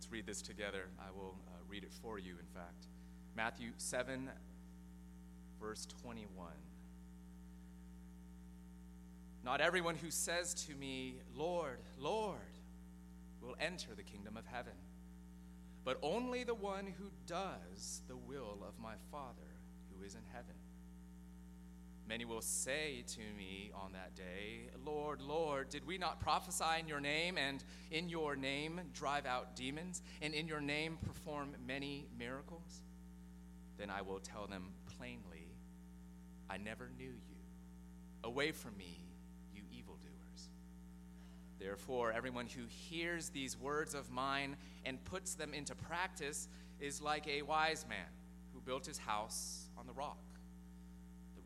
Let's read this together. I will uh, read it for you, in fact. Matthew 7, verse 21. Not everyone who says to me, Lord, Lord, will enter the kingdom of heaven, but only the one who does the will of my Father who is in heaven. Many will say to me on that day, Lord, Lord, did we not prophesy in your name, and in your name drive out demons, and in your name perform many miracles? Then I will tell them plainly, I never knew you. Away from me, you evildoers. Therefore, everyone who hears these words of mine and puts them into practice is like a wise man who built his house on the rock.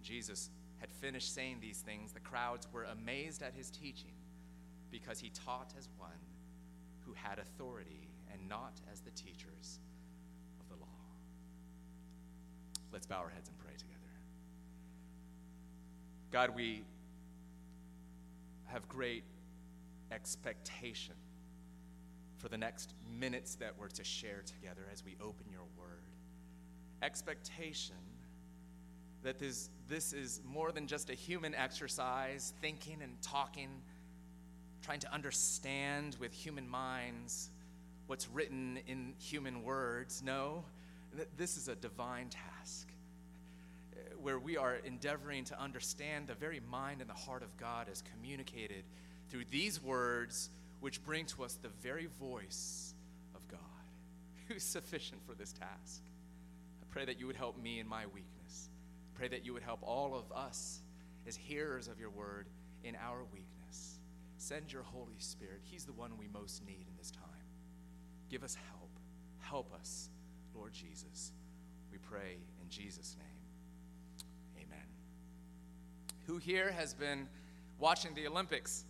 When Jesus had finished saying these things, the crowds were amazed at his teaching because he taught as one who had authority and not as the teachers of the law. Let's bow our heads and pray together. God, we have great expectation for the next minutes that we're to share together as we open your word. Expectation that this, this is more than just a human exercise, thinking and talking, trying to understand with human minds what's written in human words. No, this is a divine task eh, where we are endeavoring to understand the very mind and the heart of God as communicated through these words, which bring to us the very voice of God, who's sufficient for this task. I pray that you would help me in my weakness. Pray that you would help all of us as hearers of your word in our weakness. Send your Holy Spirit. He's the one we most need in this time. Give us help. Help us, Lord Jesus. We pray in Jesus' name. Amen. Who here has been watching the Olympics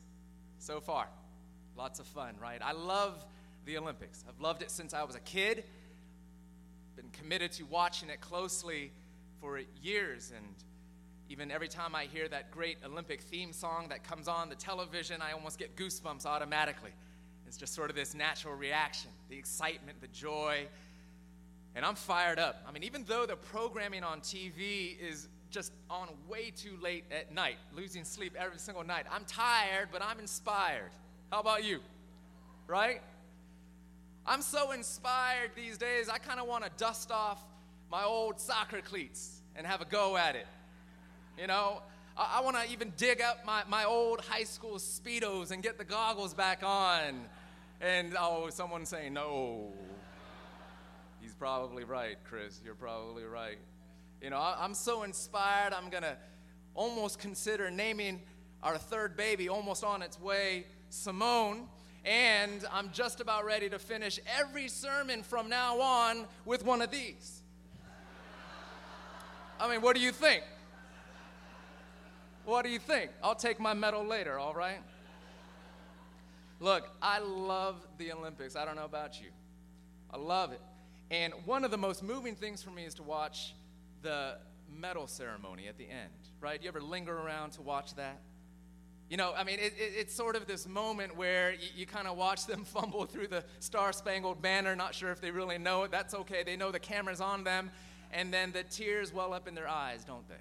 so far? Lots of fun, right? I love the Olympics. I've loved it since I was a kid. Been committed to watching it closely for years and even every time I hear that great Olympic theme song that comes on the television, I almost get goosebumps automatically. It's just sort of this natural reaction, the excitement, the joy. And I'm fired up. I mean, even though the programming on TV is just on way too late at night, losing sleep every single night. I'm tired, but I'm inspired. How about you? Right? I'm so inspired these days, I kind of want to dust off my old soccer cleats and have a go at it. You know, I, I want to even dig up my, my old high school Speedos and get the goggles back on. And oh, someone's saying, no. He's probably right, Chris. You're probably right. You know, I'm so inspired, I'm going to almost consider naming our third baby almost on its way, Simone. And I'm just about ready to finish every sermon from now on with one of these. I mean, what do you think? What do you think? I'll take my medal later, all right? Look, I love the Olympics. I don't know about you. I love it. And one of the most moving things for me is to watch the medal ceremony at the end, right? You ever linger around to watch that? You know, I mean, it, it, it's sort of this moment where you, you kind of watch them fumble through the Star Spangled Banner, not sure if they really know it. That's okay. They know the camera's on them. And then the tears well up in their eyes, don't they?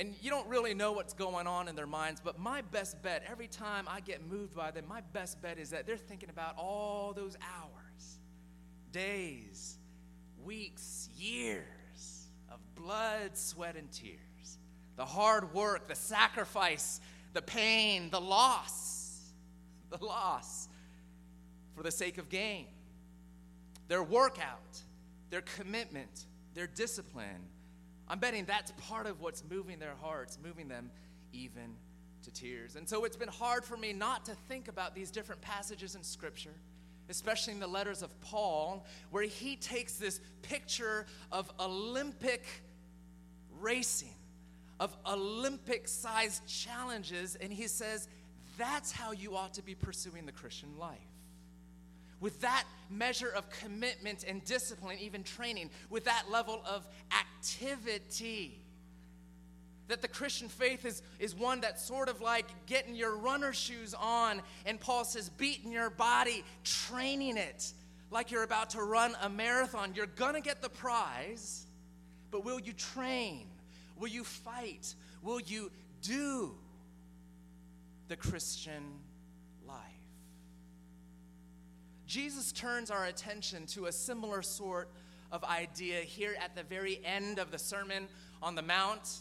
And you don't really know what's going on in their minds, but my best bet, every time I get moved by them, my best bet is that they're thinking about all those hours, days, weeks, years of blood, sweat, and tears. The hard work, the sacrifice, the pain, the loss, the loss for the sake of gain. Their workout, their commitment, their discipline. I'm betting that's part of what's moving their hearts, moving them even to tears. And so it's been hard for me not to think about these different passages in Scripture, especially in the letters of Paul, where he takes this picture of Olympic racing, of Olympic sized challenges, and he says, that's how you ought to be pursuing the Christian life. With that measure of commitment and discipline, even training, with that level of activity that the Christian faith is, is one that's sort of like getting your runner shoes on, and Paul says, beating your body, training it like you're about to run a marathon. You're gonna get the prize, but will you train? Will you fight? Will you do the Christian life? Jesus turns our attention to a similar sort of idea here at the very end of the Sermon on the Mount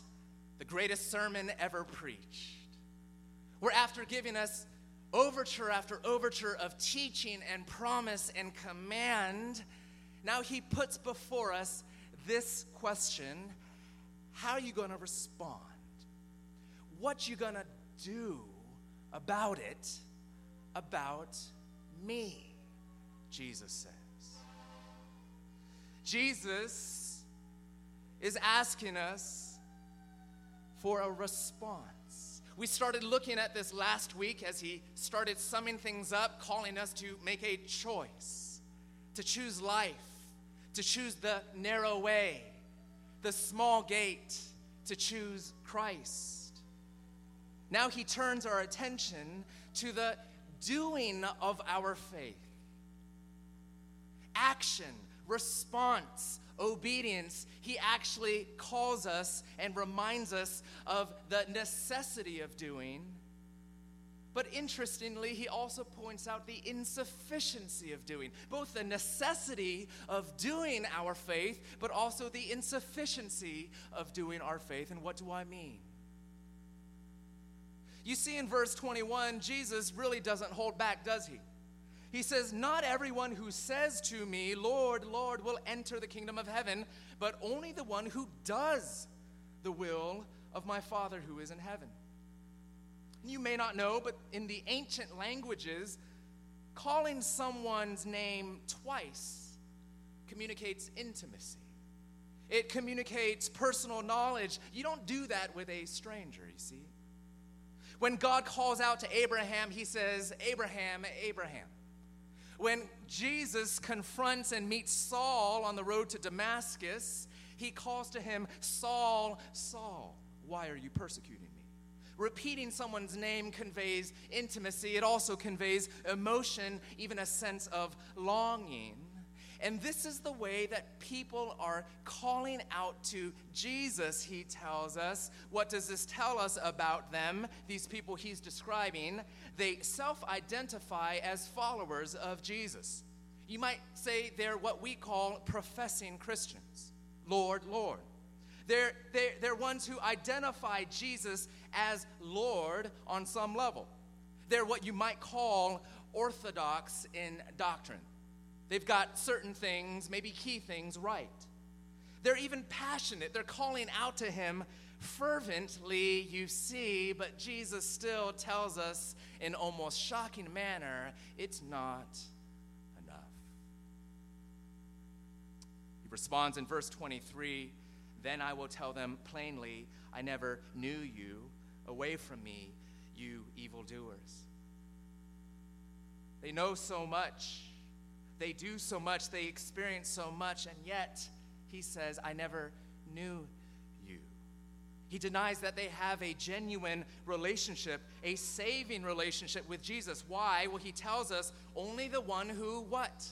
the greatest sermon ever preached. Where after giving us overture after overture of teaching and promise and command, now he puts before us this question how are you going to respond? What you going to do about it, about me, Jesus says. Jesus is asking us for a response. We started looking at this last week as he started summing things up, calling us to make a choice, to choose life, to choose the narrow way, the small gate, to choose Christ. Now he turns our attention to the doing of our faith. Action, response, obedience, he actually calls us and reminds us of the necessity of doing. But interestingly, he also points out the insufficiency of doing, both the necessity of doing our faith, but also the insufficiency of doing our faith. And what do I mean? You see, in verse 21, Jesus really doesn't hold back, does he? He says, Not everyone who says to me, Lord, Lord, will enter the kingdom of heaven, but only the one who does the will of my Father who is in heaven. You may not know, but in the ancient languages, calling someone's name twice communicates intimacy. It communicates personal knowledge. You don't do that with a stranger, you see. When God calls out to Abraham, he says, Abraham, Abraham. When Jesus confronts and meets Saul on the road to Damascus, he calls to him, Saul, Saul, why are you persecuting me? Repeating someone's name conveys intimacy, it also conveys emotion, even a sense of longing. And this is the way that people are calling out to Jesus, he tells us. What does this tell us about them, these people he's describing? They self identify as followers of Jesus. You might say they're what we call professing Christians Lord, Lord. They're, they're, they're ones who identify Jesus as Lord on some level. They're what you might call orthodox in doctrine. They've got certain things, maybe key things, right. They're even passionate. They're calling out to Him fervently, you see, but Jesus still tells us in almost shocking manner it's not enough. He responds in verse 23 Then I will tell them plainly, I never knew you. Away from me, you evildoers. They know so much they do so much, they experience so much, and yet he says, I never knew you. He denies that they have a genuine relationship, a saving relationship with Jesus. Why? Well, he tells us only the one who what?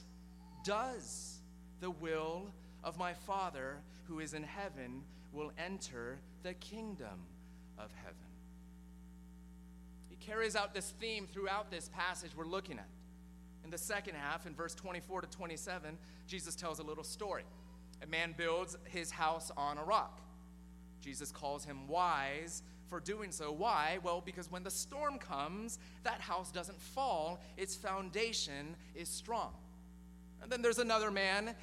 Does the will of my Father who is in heaven will enter the kingdom of heaven. He carries out this theme throughout this passage we're looking at. In the second half, in verse 24 to 27, Jesus tells a little story. A man builds his house on a rock. Jesus calls him wise for doing so. Why? Well, because when the storm comes, that house doesn't fall, its foundation is strong. And then there's another man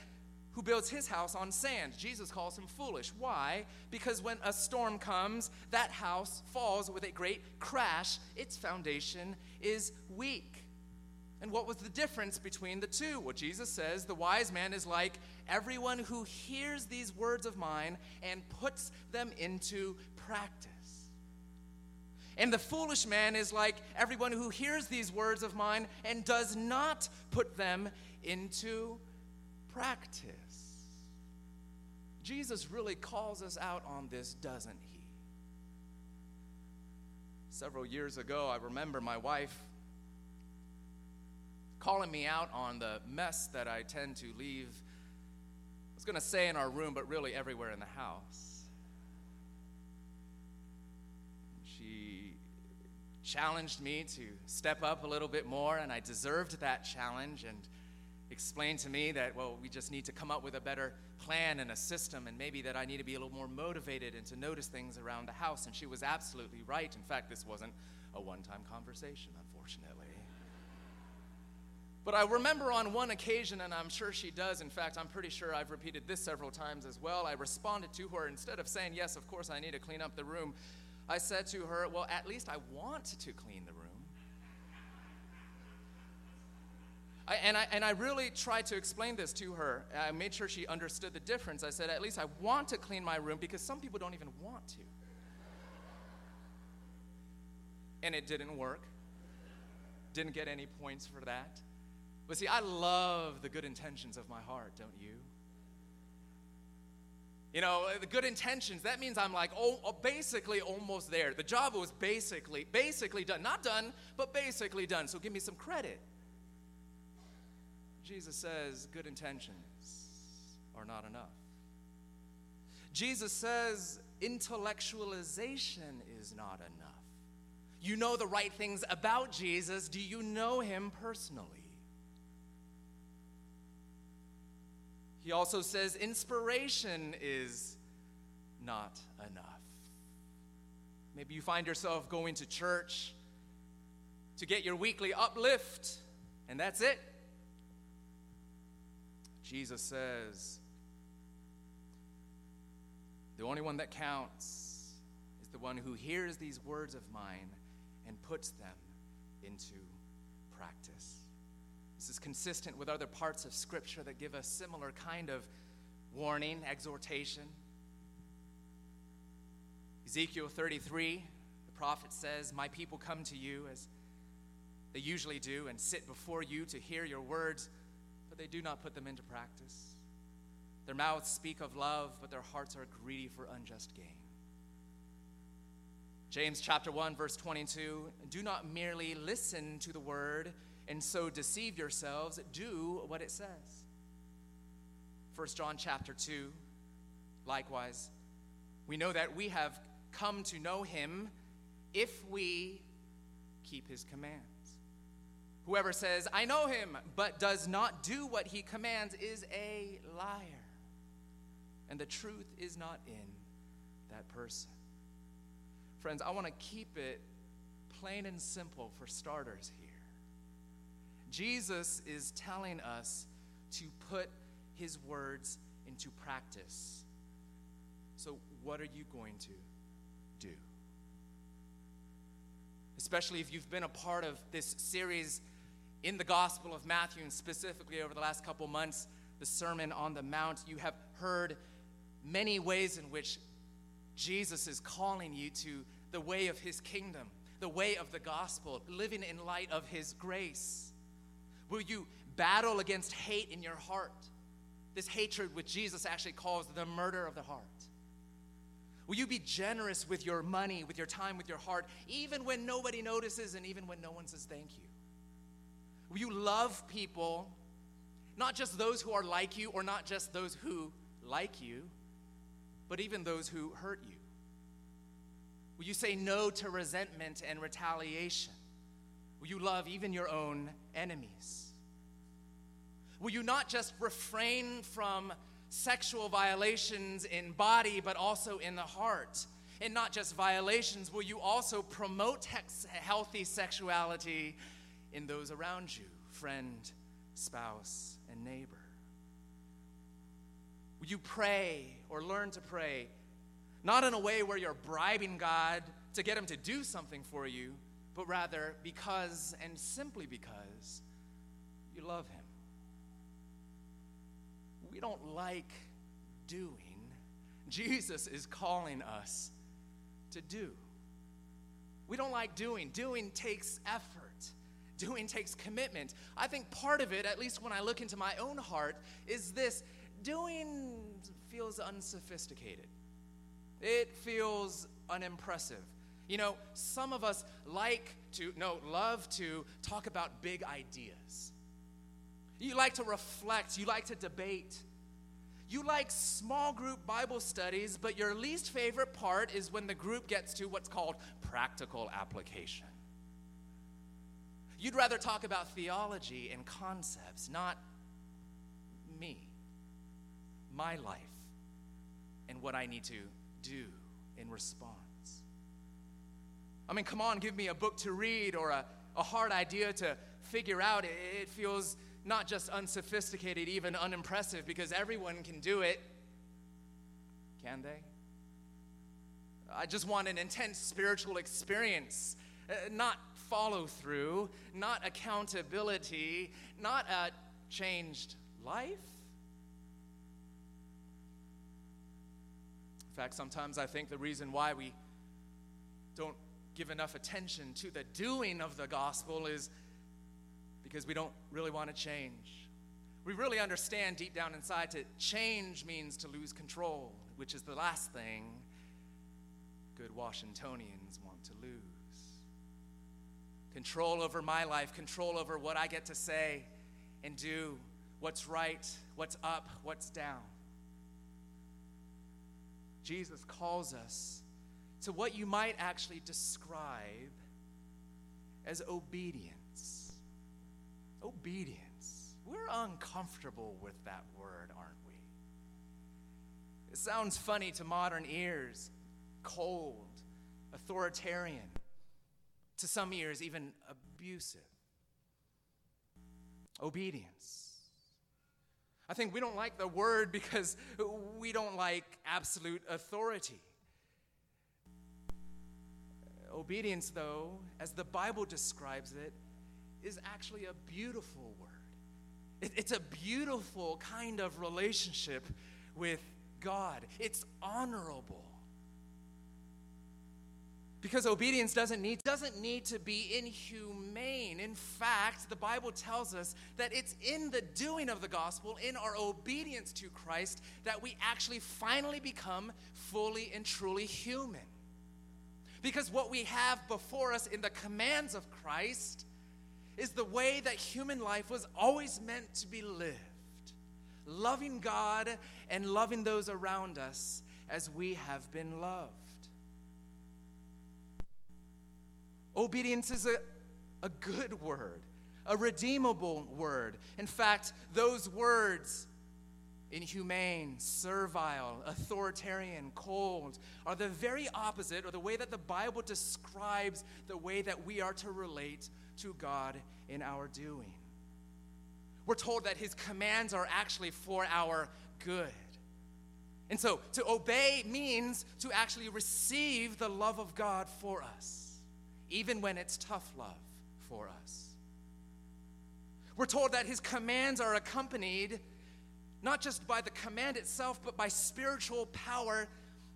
who builds his house on sand. Jesus calls him foolish. Why? Because when a storm comes, that house falls with a great crash. Its foundation is weak. And what was the difference between the two? Well, Jesus says the wise man is like everyone who hears these words of mine and puts them into practice. And the foolish man is like everyone who hears these words of mine and does not put them into practice. Jesus really calls us out on this, doesn't he? Several years ago, I remember my wife calling me out on the mess that I tend to leave. I was going to say in our room, but really everywhere in the house. She challenged me to step up a little bit more, and I deserved that challenge. And explained to me that, well, we just need to come up with a better plan and a system, and maybe that I need to be a little more motivated and to notice things around the house. And she was absolutely right. In fact, this wasn't a one time conversation, unfortunately. But I remember on one occasion, and I'm sure she does, in fact, I'm pretty sure I've repeated this several times as well. I responded to her, instead of saying, Yes, of course, I need to clean up the room, I said to her, Well, at least I want to clean the room. I, and, I, and I really tried to explain this to her. I made sure she understood the difference. I said, At least I want to clean my room because some people don't even want to. And it didn't work. Didn't get any points for that. But see, I love the good intentions of my heart, don't you? You know, uh, the good intentions, that means I'm like, oh, oh, basically almost there. The job was basically, basically done. Not done, but basically done. So give me some credit. Jesus says good intentions are not enough. Jesus says intellectualization is not enough. You know the right things about Jesus. Do you know him personally? He also says inspiration is not enough. Maybe you find yourself going to church to get your weekly uplift, and that's it. Jesus says, The only one that counts is the one who hears these words of mine and puts them into practice. This is consistent with other parts of Scripture that give a similar kind of warning, exhortation. Ezekiel 33, the prophet says, My people come to you as they usually do and sit before you to hear your words, but they do not put them into practice. Their mouths speak of love, but their hearts are greedy for unjust gain. James chapter 1 verse 22, do not merely listen to the word and so deceive yourselves, do what it says. 1 John chapter 2, likewise, we know that we have come to know him if we keep his commands. Whoever says, I know him, but does not do what he commands is a liar. And the truth is not in that person. Friends, I want to keep it plain and simple for starters here. Jesus is telling us to put his words into practice. So, what are you going to do? Especially if you've been a part of this series in the Gospel of Matthew, and specifically over the last couple months, the Sermon on the Mount, you have heard many ways in which Jesus is calling you to the way of his kingdom, the way of the gospel, living in light of his grace. Will you battle against hate in your heart? This hatred, which Jesus actually calls the murder of the heart. Will you be generous with your money, with your time, with your heart, even when nobody notices and even when no one says thank you? Will you love people, not just those who are like you or not just those who like you, but even those who hurt you? Will you say no to resentment and retaliation? Will you love even your own enemies? Will you not just refrain from sexual violations in body, but also in the heart? And not just violations, will you also promote healthy sexuality in those around you, friend, spouse, and neighbor? Will you pray or learn to pray not in a way where you're bribing God to get Him to do something for you, but rather because and simply because you love Him. We don't like doing, Jesus is calling us to do. We don't like doing. Doing takes effort. Doing takes commitment. I think part of it, at least when I look into my own heart, is this doing feels unsophisticated. It feels unimpressive. You know, some of us like to, no, love to talk about big ideas. You like to reflect, you like to debate. You like small group Bible studies, but your least favorite part is when the group gets to what's called practical application. You'd rather talk about theology and concepts, not me, my life, and what I need to do in response. I mean, come on, give me a book to read or a, a hard idea to figure out. It, it feels not just unsophisticated, even unimpressive, because everyone can do it. Can they? I just want an intense spiritual experience, uh, not follow through, not accountability, not a changed life. In fact, sometimes I think the reason why we don't give enough attention to the doing of the gospel is because we don't really want to change. We really understand deep down inside to change means to lose control, which is the last thing good Washingtonians want to lose. Control over my life, control over what I get to say and do, what's right, what's up, what's down. Jesus calls us to what you might actually describe as obedience. Obedience. We're uncomfortable with that word, aren't we? It sounds funny to modern ears, cold, authoritarian, to some ears, even abusive. Obedience. I think we don't like the word because we don't like absolute authority. Obedience, though, as the Bible describes it, is actually a beautiful word. It, it's a beautiful kind of relationship with God, it's honorable. Because obedience doesn't need, doesn't need to be inhumane. In fact, the Bible tells us that it's in the doing of the gospel, in our obedience to Christ, that we actually finally become fully and truly human. Because what we have before us in the commands of Christ is the way that human life was always meant to be lived loving God and loving those around us as we have been loved. Obedience is a, a good word, a redeemable word. In fact, those words inhumane, servile, authoritarian, cold, are the very opposite, or the way that the Bible describes the way that we are to relate to God in our doing. We're told that His commands are actually for our good. And so to obey means to actually receive the love of God for us, even when it's tough love for us. We're told that His commands are accompanied not just by the command itself, but by spiritual power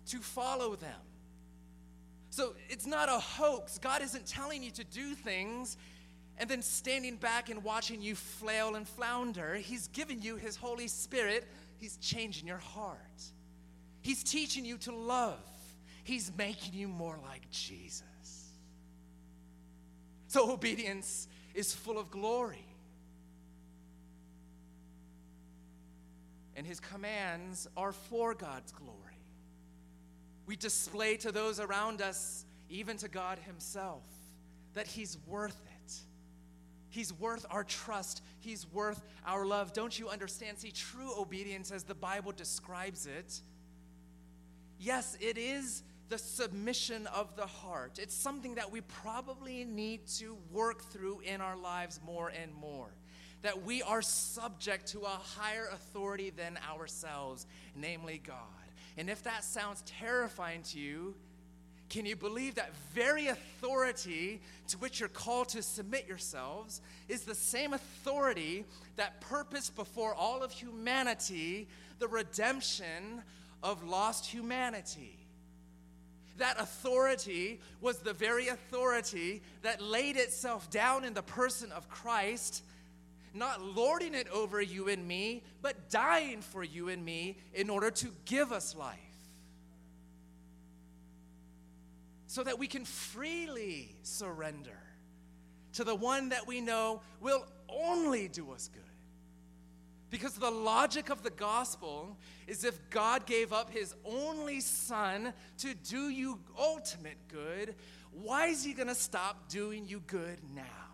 to follow them. So it's not a hoax. God isn't telling you to do things and then standing back and watching you flail and flounder. He's giving you His Holy Spirit, He's changing your heart. He's teaching you to love, He's making you more like Jesus. So obedience is full of glory. And his commands are for God's glory. We display to those around us, even to God himself, that he's worth it. He's worth our trust. He's worth our love. Don't you understand? See, true obedience, as the Bible describes it, yes, it is the submission of the heart. It's something that we probably need to work through in our lives more and more. That we are subject to a higher authority than ourselves, namely God. And if that sounds terrifying to you, can you believe that very authority to which you're called to submit yourselves is the same authority that purposed before all of humanity the redemption of lost humanity? That authority was the very authority that laid itself down in the person of Christ, not lording it over you and me, but dying for you and me in order to give us life. so that we can freely surrender to the one that we know will only do us good. Because the logic of the gospel is if God gave up his only son to do you ultimate good, why is he going to stop doing you good now?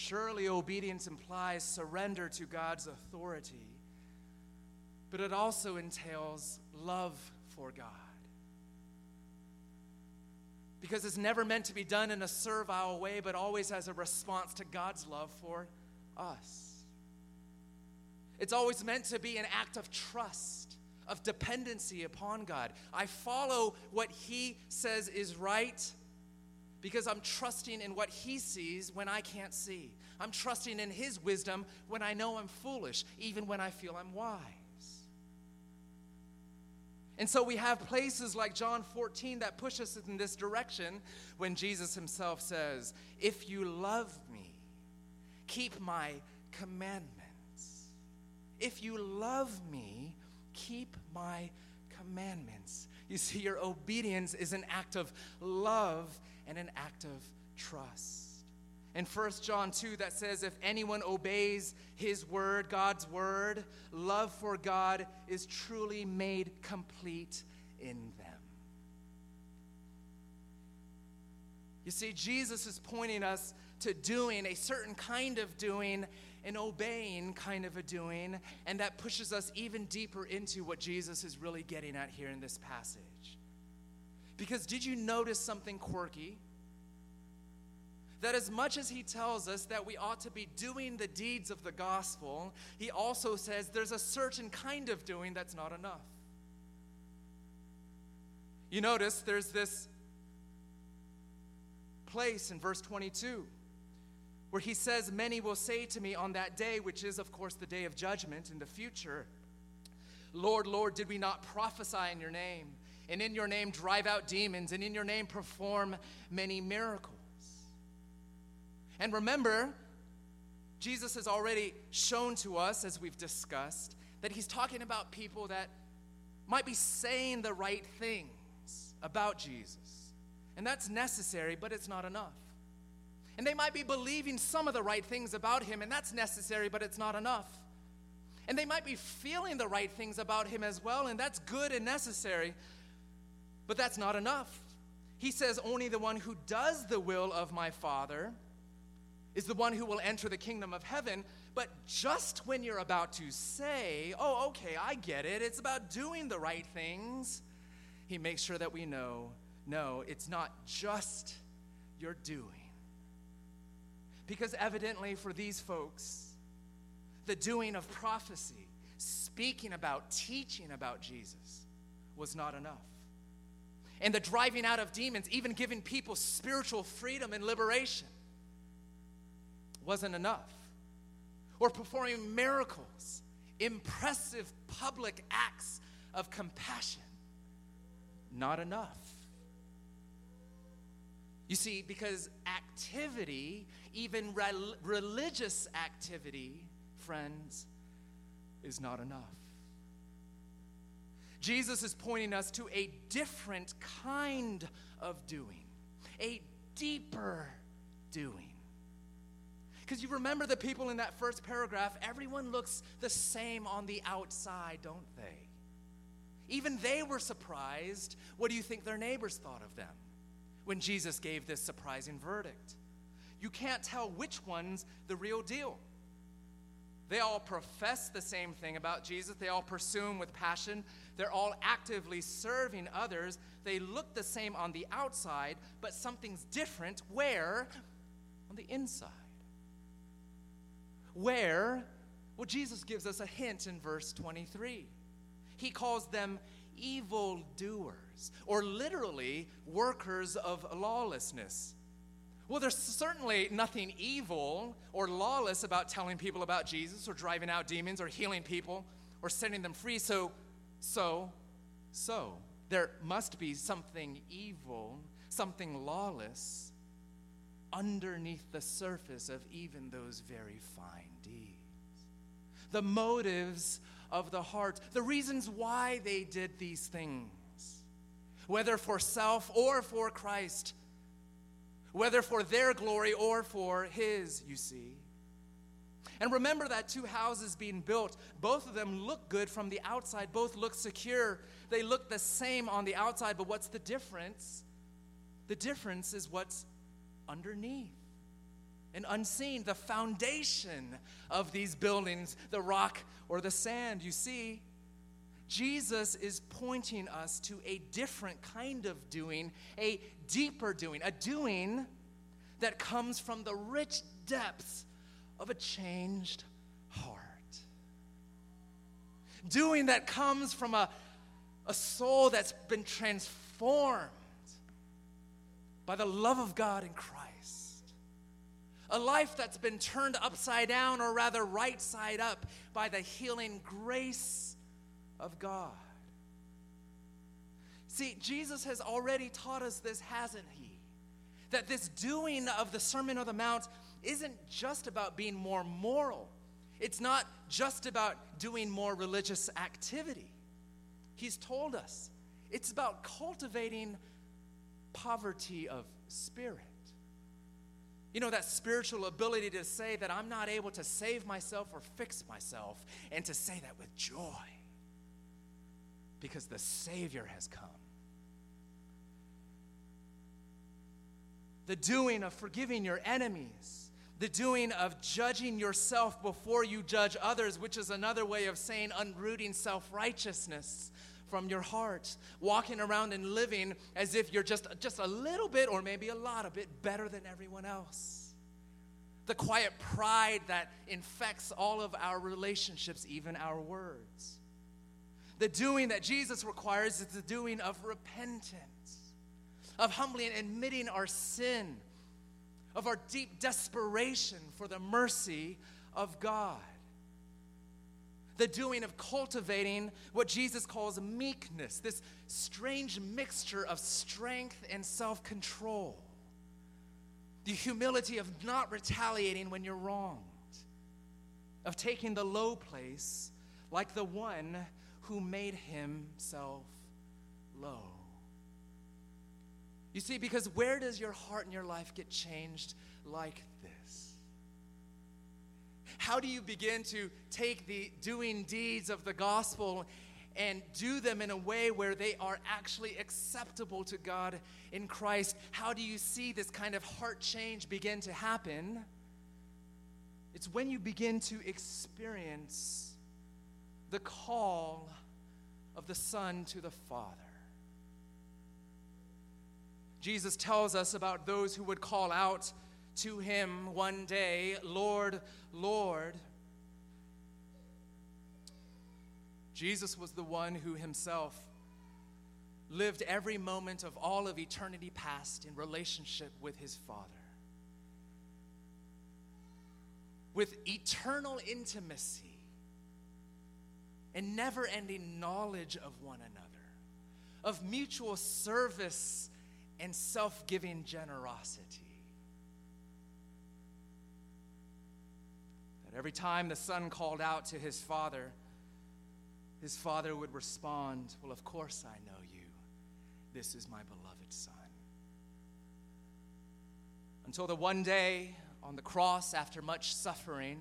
Surely obedience implies surrender to God's authority, but it also entails love for God. Because it's never meant to be done in a servile way, but always as a response to God's love for us. It's always meant to be an act of trust, of dependency upon God. I follow what He says is right because I'm trusting in what He sees when I can't see. I'm trusting in His wisdom when I know I'm foolish, even when I feel I'm wise. And so we have places like John 14 that push us in this direction when Jesus himself says, If you love me, keep my commandments. If you love me, keep my commandments. You see, your obedience is an act of love and an act of trust in 1 John 2 that says, If anyone obeys his word, God's word, love for God is truly made complete in them. You see, Jesus is pointing us to doing a certain kind of doing, an obeying kind of a doing, and that pushes us even deeper into what Jesus is really getting at here in this passage. Because did you notice something quirky? that as much as he tells us that we ought to be doing the deeds of the gospel, he also says there's a certain kind of doing that's not enough. You notice there's this place in verse 22 where he says, Many will say to me on that day, which is, of course, the day of judgment in the future, Lord, Lord, did we not prophesy in your name? And in your name drive out demons, and in your name perform many miracles. And remember, Jesus has already shown to us, as we've discussed, that he's talking about people that might be saying the right things about Jesus. And that's necessary, but it's not enough. And they might be believing some of the right things about him, and that's necessary, but it's not enough. And they might be feeling the right things about him as well, and that's good and necessary, but that's not enough. He says, Only the one who does the will of my Father is the one who will enter the kingdom of heaven. But just when you're about to say, oh, okay, I get it, it's about doing the right things, he makes sure that we know no, it's not just your doing. Because evidently, for these folks, the doing of prophecy, speaking about, teaching about Jesus, was not enough. And the driving out of demons, even giving people spiritual freedom and liberation, wasn't enough. Or performing miracles, impressive public acts of compassion, not enough. You see, because activity, even re- religious activity, friends, is not enough. Jesus is pointing us to a different kind of doing, a deeper doing. Because you remember the people in that first paragraph, everyone looks the same on the outside, don't they? Even they were surprised. What do you think their neighbors thought of them when Jesus gave this surprising verdict? You can't tell which one's the real deal. They all profess the same thing about Jesus. They all pursue him with passion. They're all actively serving others. They look the same on the outside, but something's different where on the inside. Where? Well, Jesus gives us a hint in verse 23. He calls them evil doers, or literally workers of lawlessness. Well, there's certainly nothing evil or lawless about telling people about Jesus or driving out demons or healing people or setting them free. So, so, so, there must be something evil, something lawless underneath the surface of even those very fine deeds. The motives of the heart, the reasons why they did these things, whether for self or for Christ, whether for their glory or for His, you see. And remember that two houses being built, both of them look good from the outside, both look secure. They look the same on the outside, but what's the difference? The difference is what's underneath and unseen, the foundation of these buildings, the rock or the sand. You see, Jesus is pointing us to a different kind of doing, a deeper doing, a doing that comes from the rich depths of a changed heart. Doing that comes from a, a soul that's been transformed by the love of God in Christ a life that's been turned upside down, or rather right side up, by the healing grace of God. See, Jesus has already taught us this, hasn't he? That this doing of the Sermon on the Mount isn't just about being more moral, it's not just about doing more religious activity. He's told us it's about cultivating poverty of spirit. You know, that spiritual ability to say that I'm not able to save myself or fix myself, and to say that with joy because the Savior has come. The doing of forgiving your enemies, the doing of judging yourself before you judge others, which is another way of saying unrooting self righteousness from your heart, walking around and living as if you're just, just a little bit or maybe a lot of bit better than everyone else. The quiet pride that infects all of our relationships, even our words. The doing that Jesus requires is the doing of repentance, of humbly admitting our sin, of our deep desperation for the mercy of God the doing of cultivating what Jesus calls meekness, this strange mixture of strength and self control. The humility of not retaliating when you're wronged, of taking the low place like the one who made himself low. You see, because where does your heart and your life get changed like this? how do you begin to take the doing deeds of the gospel and do them in a way where they are actually acceptable to God in Christ? How do you see this kind of heart change begin to happen? It's when you begin to experience the call of the Son to the Father. Jesus tells us about those who would call out to him one day, Lord, Lord. Jesus was the one who himself lived every moment of all of eternity past in relationship with his Father. With eternal intimacy and never ending knowledge of one another, of mutual service and self giving generosity. That every time the son called out to his father, his father would respond, Well, of course I know you. This is my beloved son. Until the one day on the cross, after much suffering,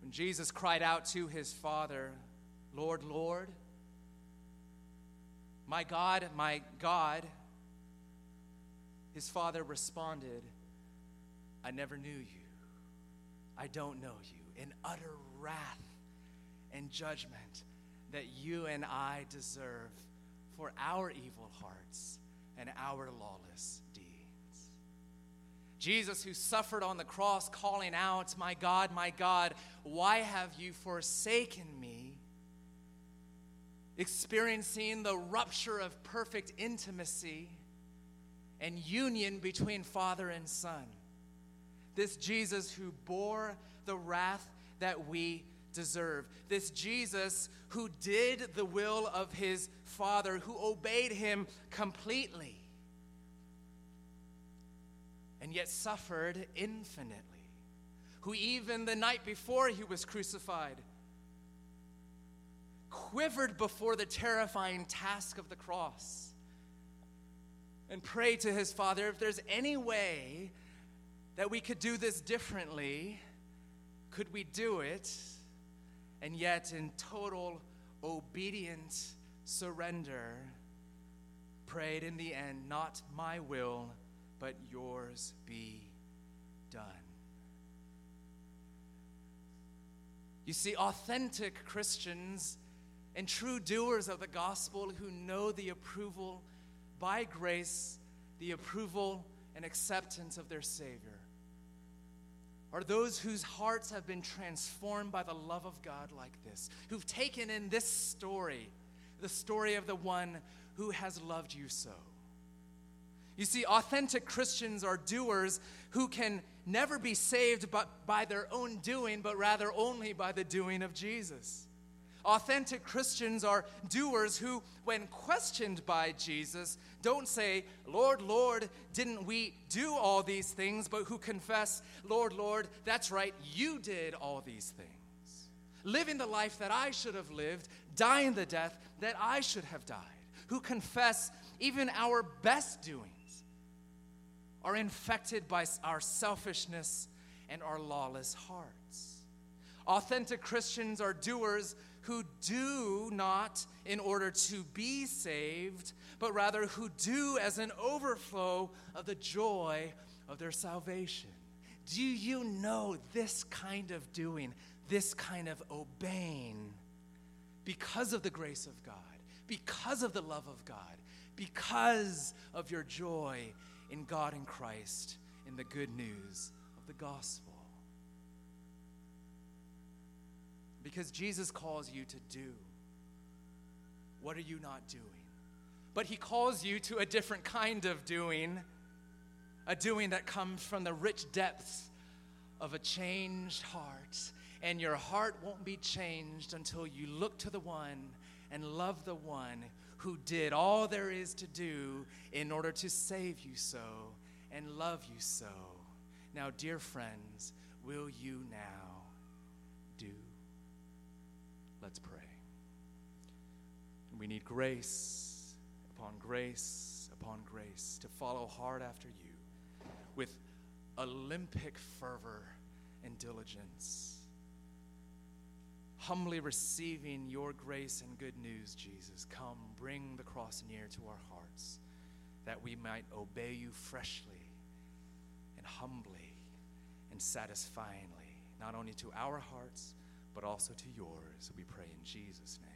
when Jesus cried out to his father, Lord, Lord, my God, my God, his father responded, I never knew you. I don't know you. In utter wrath and judgment that you and I deserve for our evil hearts and our lawless deeds. Jesus, who suffered on the cross, calling out, My God, my God, why have you forsaken me? Experiencing the rupture of perfect intimacy and union between Father and Son. This Jesus who bore the wrath that we deserve. This Jesus who did the will of his Father, who obeyed him completely and yet suffered infinitely, who even the night before he was crucified quivered before the terrifying task of the cross and prayed to his Father, if there's any way that we could do this differently, could we do it? And yet, in total obedient surrender, prayed in the end, Not my will but yours be done. You see, authentic Christians and true doers of the gospel who know the approval by grace, the approval and acceptance of their Savior, are those whose hearts have been transformed by the love of God like this, who've taken in this story, the story of the one who has loved you so. You see, authentic Christians are doers who can never be saved but by their own doing, but rather only by the doing of Jesus. Authentic Christians are doers who, when questioned by Jesus, don't say, Lord, Lord, didn't we do all these things, but who confess, Lord, Lord, that's right, you did all these things. Living the life that I should have lived, dying the death that I should have died. Who confess even our best doings are infected by our selfishness and our lawless hearts. Authentic Christians are doers who do not in order to be saved, but rather who do as an overflow of the joy of their salvation. Do you know this kind of doing, this kind of obeying, because of the grace of God, because of the love of God, because of your joy in God and Christ in the good news of the gospel. Because Jesus calls you to do. What are you not doing? But he calls you to a different kind of doing, a doing that comes from the rich depths of a changed heart. And your heart won't be changed until you look to the one and love the one who did all there is to do in order to save you so and love you so. Now, dear friends, will you now do? Let's pray. We need grace upon grace upon grace to follow hard after you with Olympic fervor and diligence humbly receiving your grace and good news, Jesus, come, bring the cross near to our hearts that we might obey you freshly and humbly and satisfyingly, not only to our hearts, but also to yours. We pray in Jesus' name.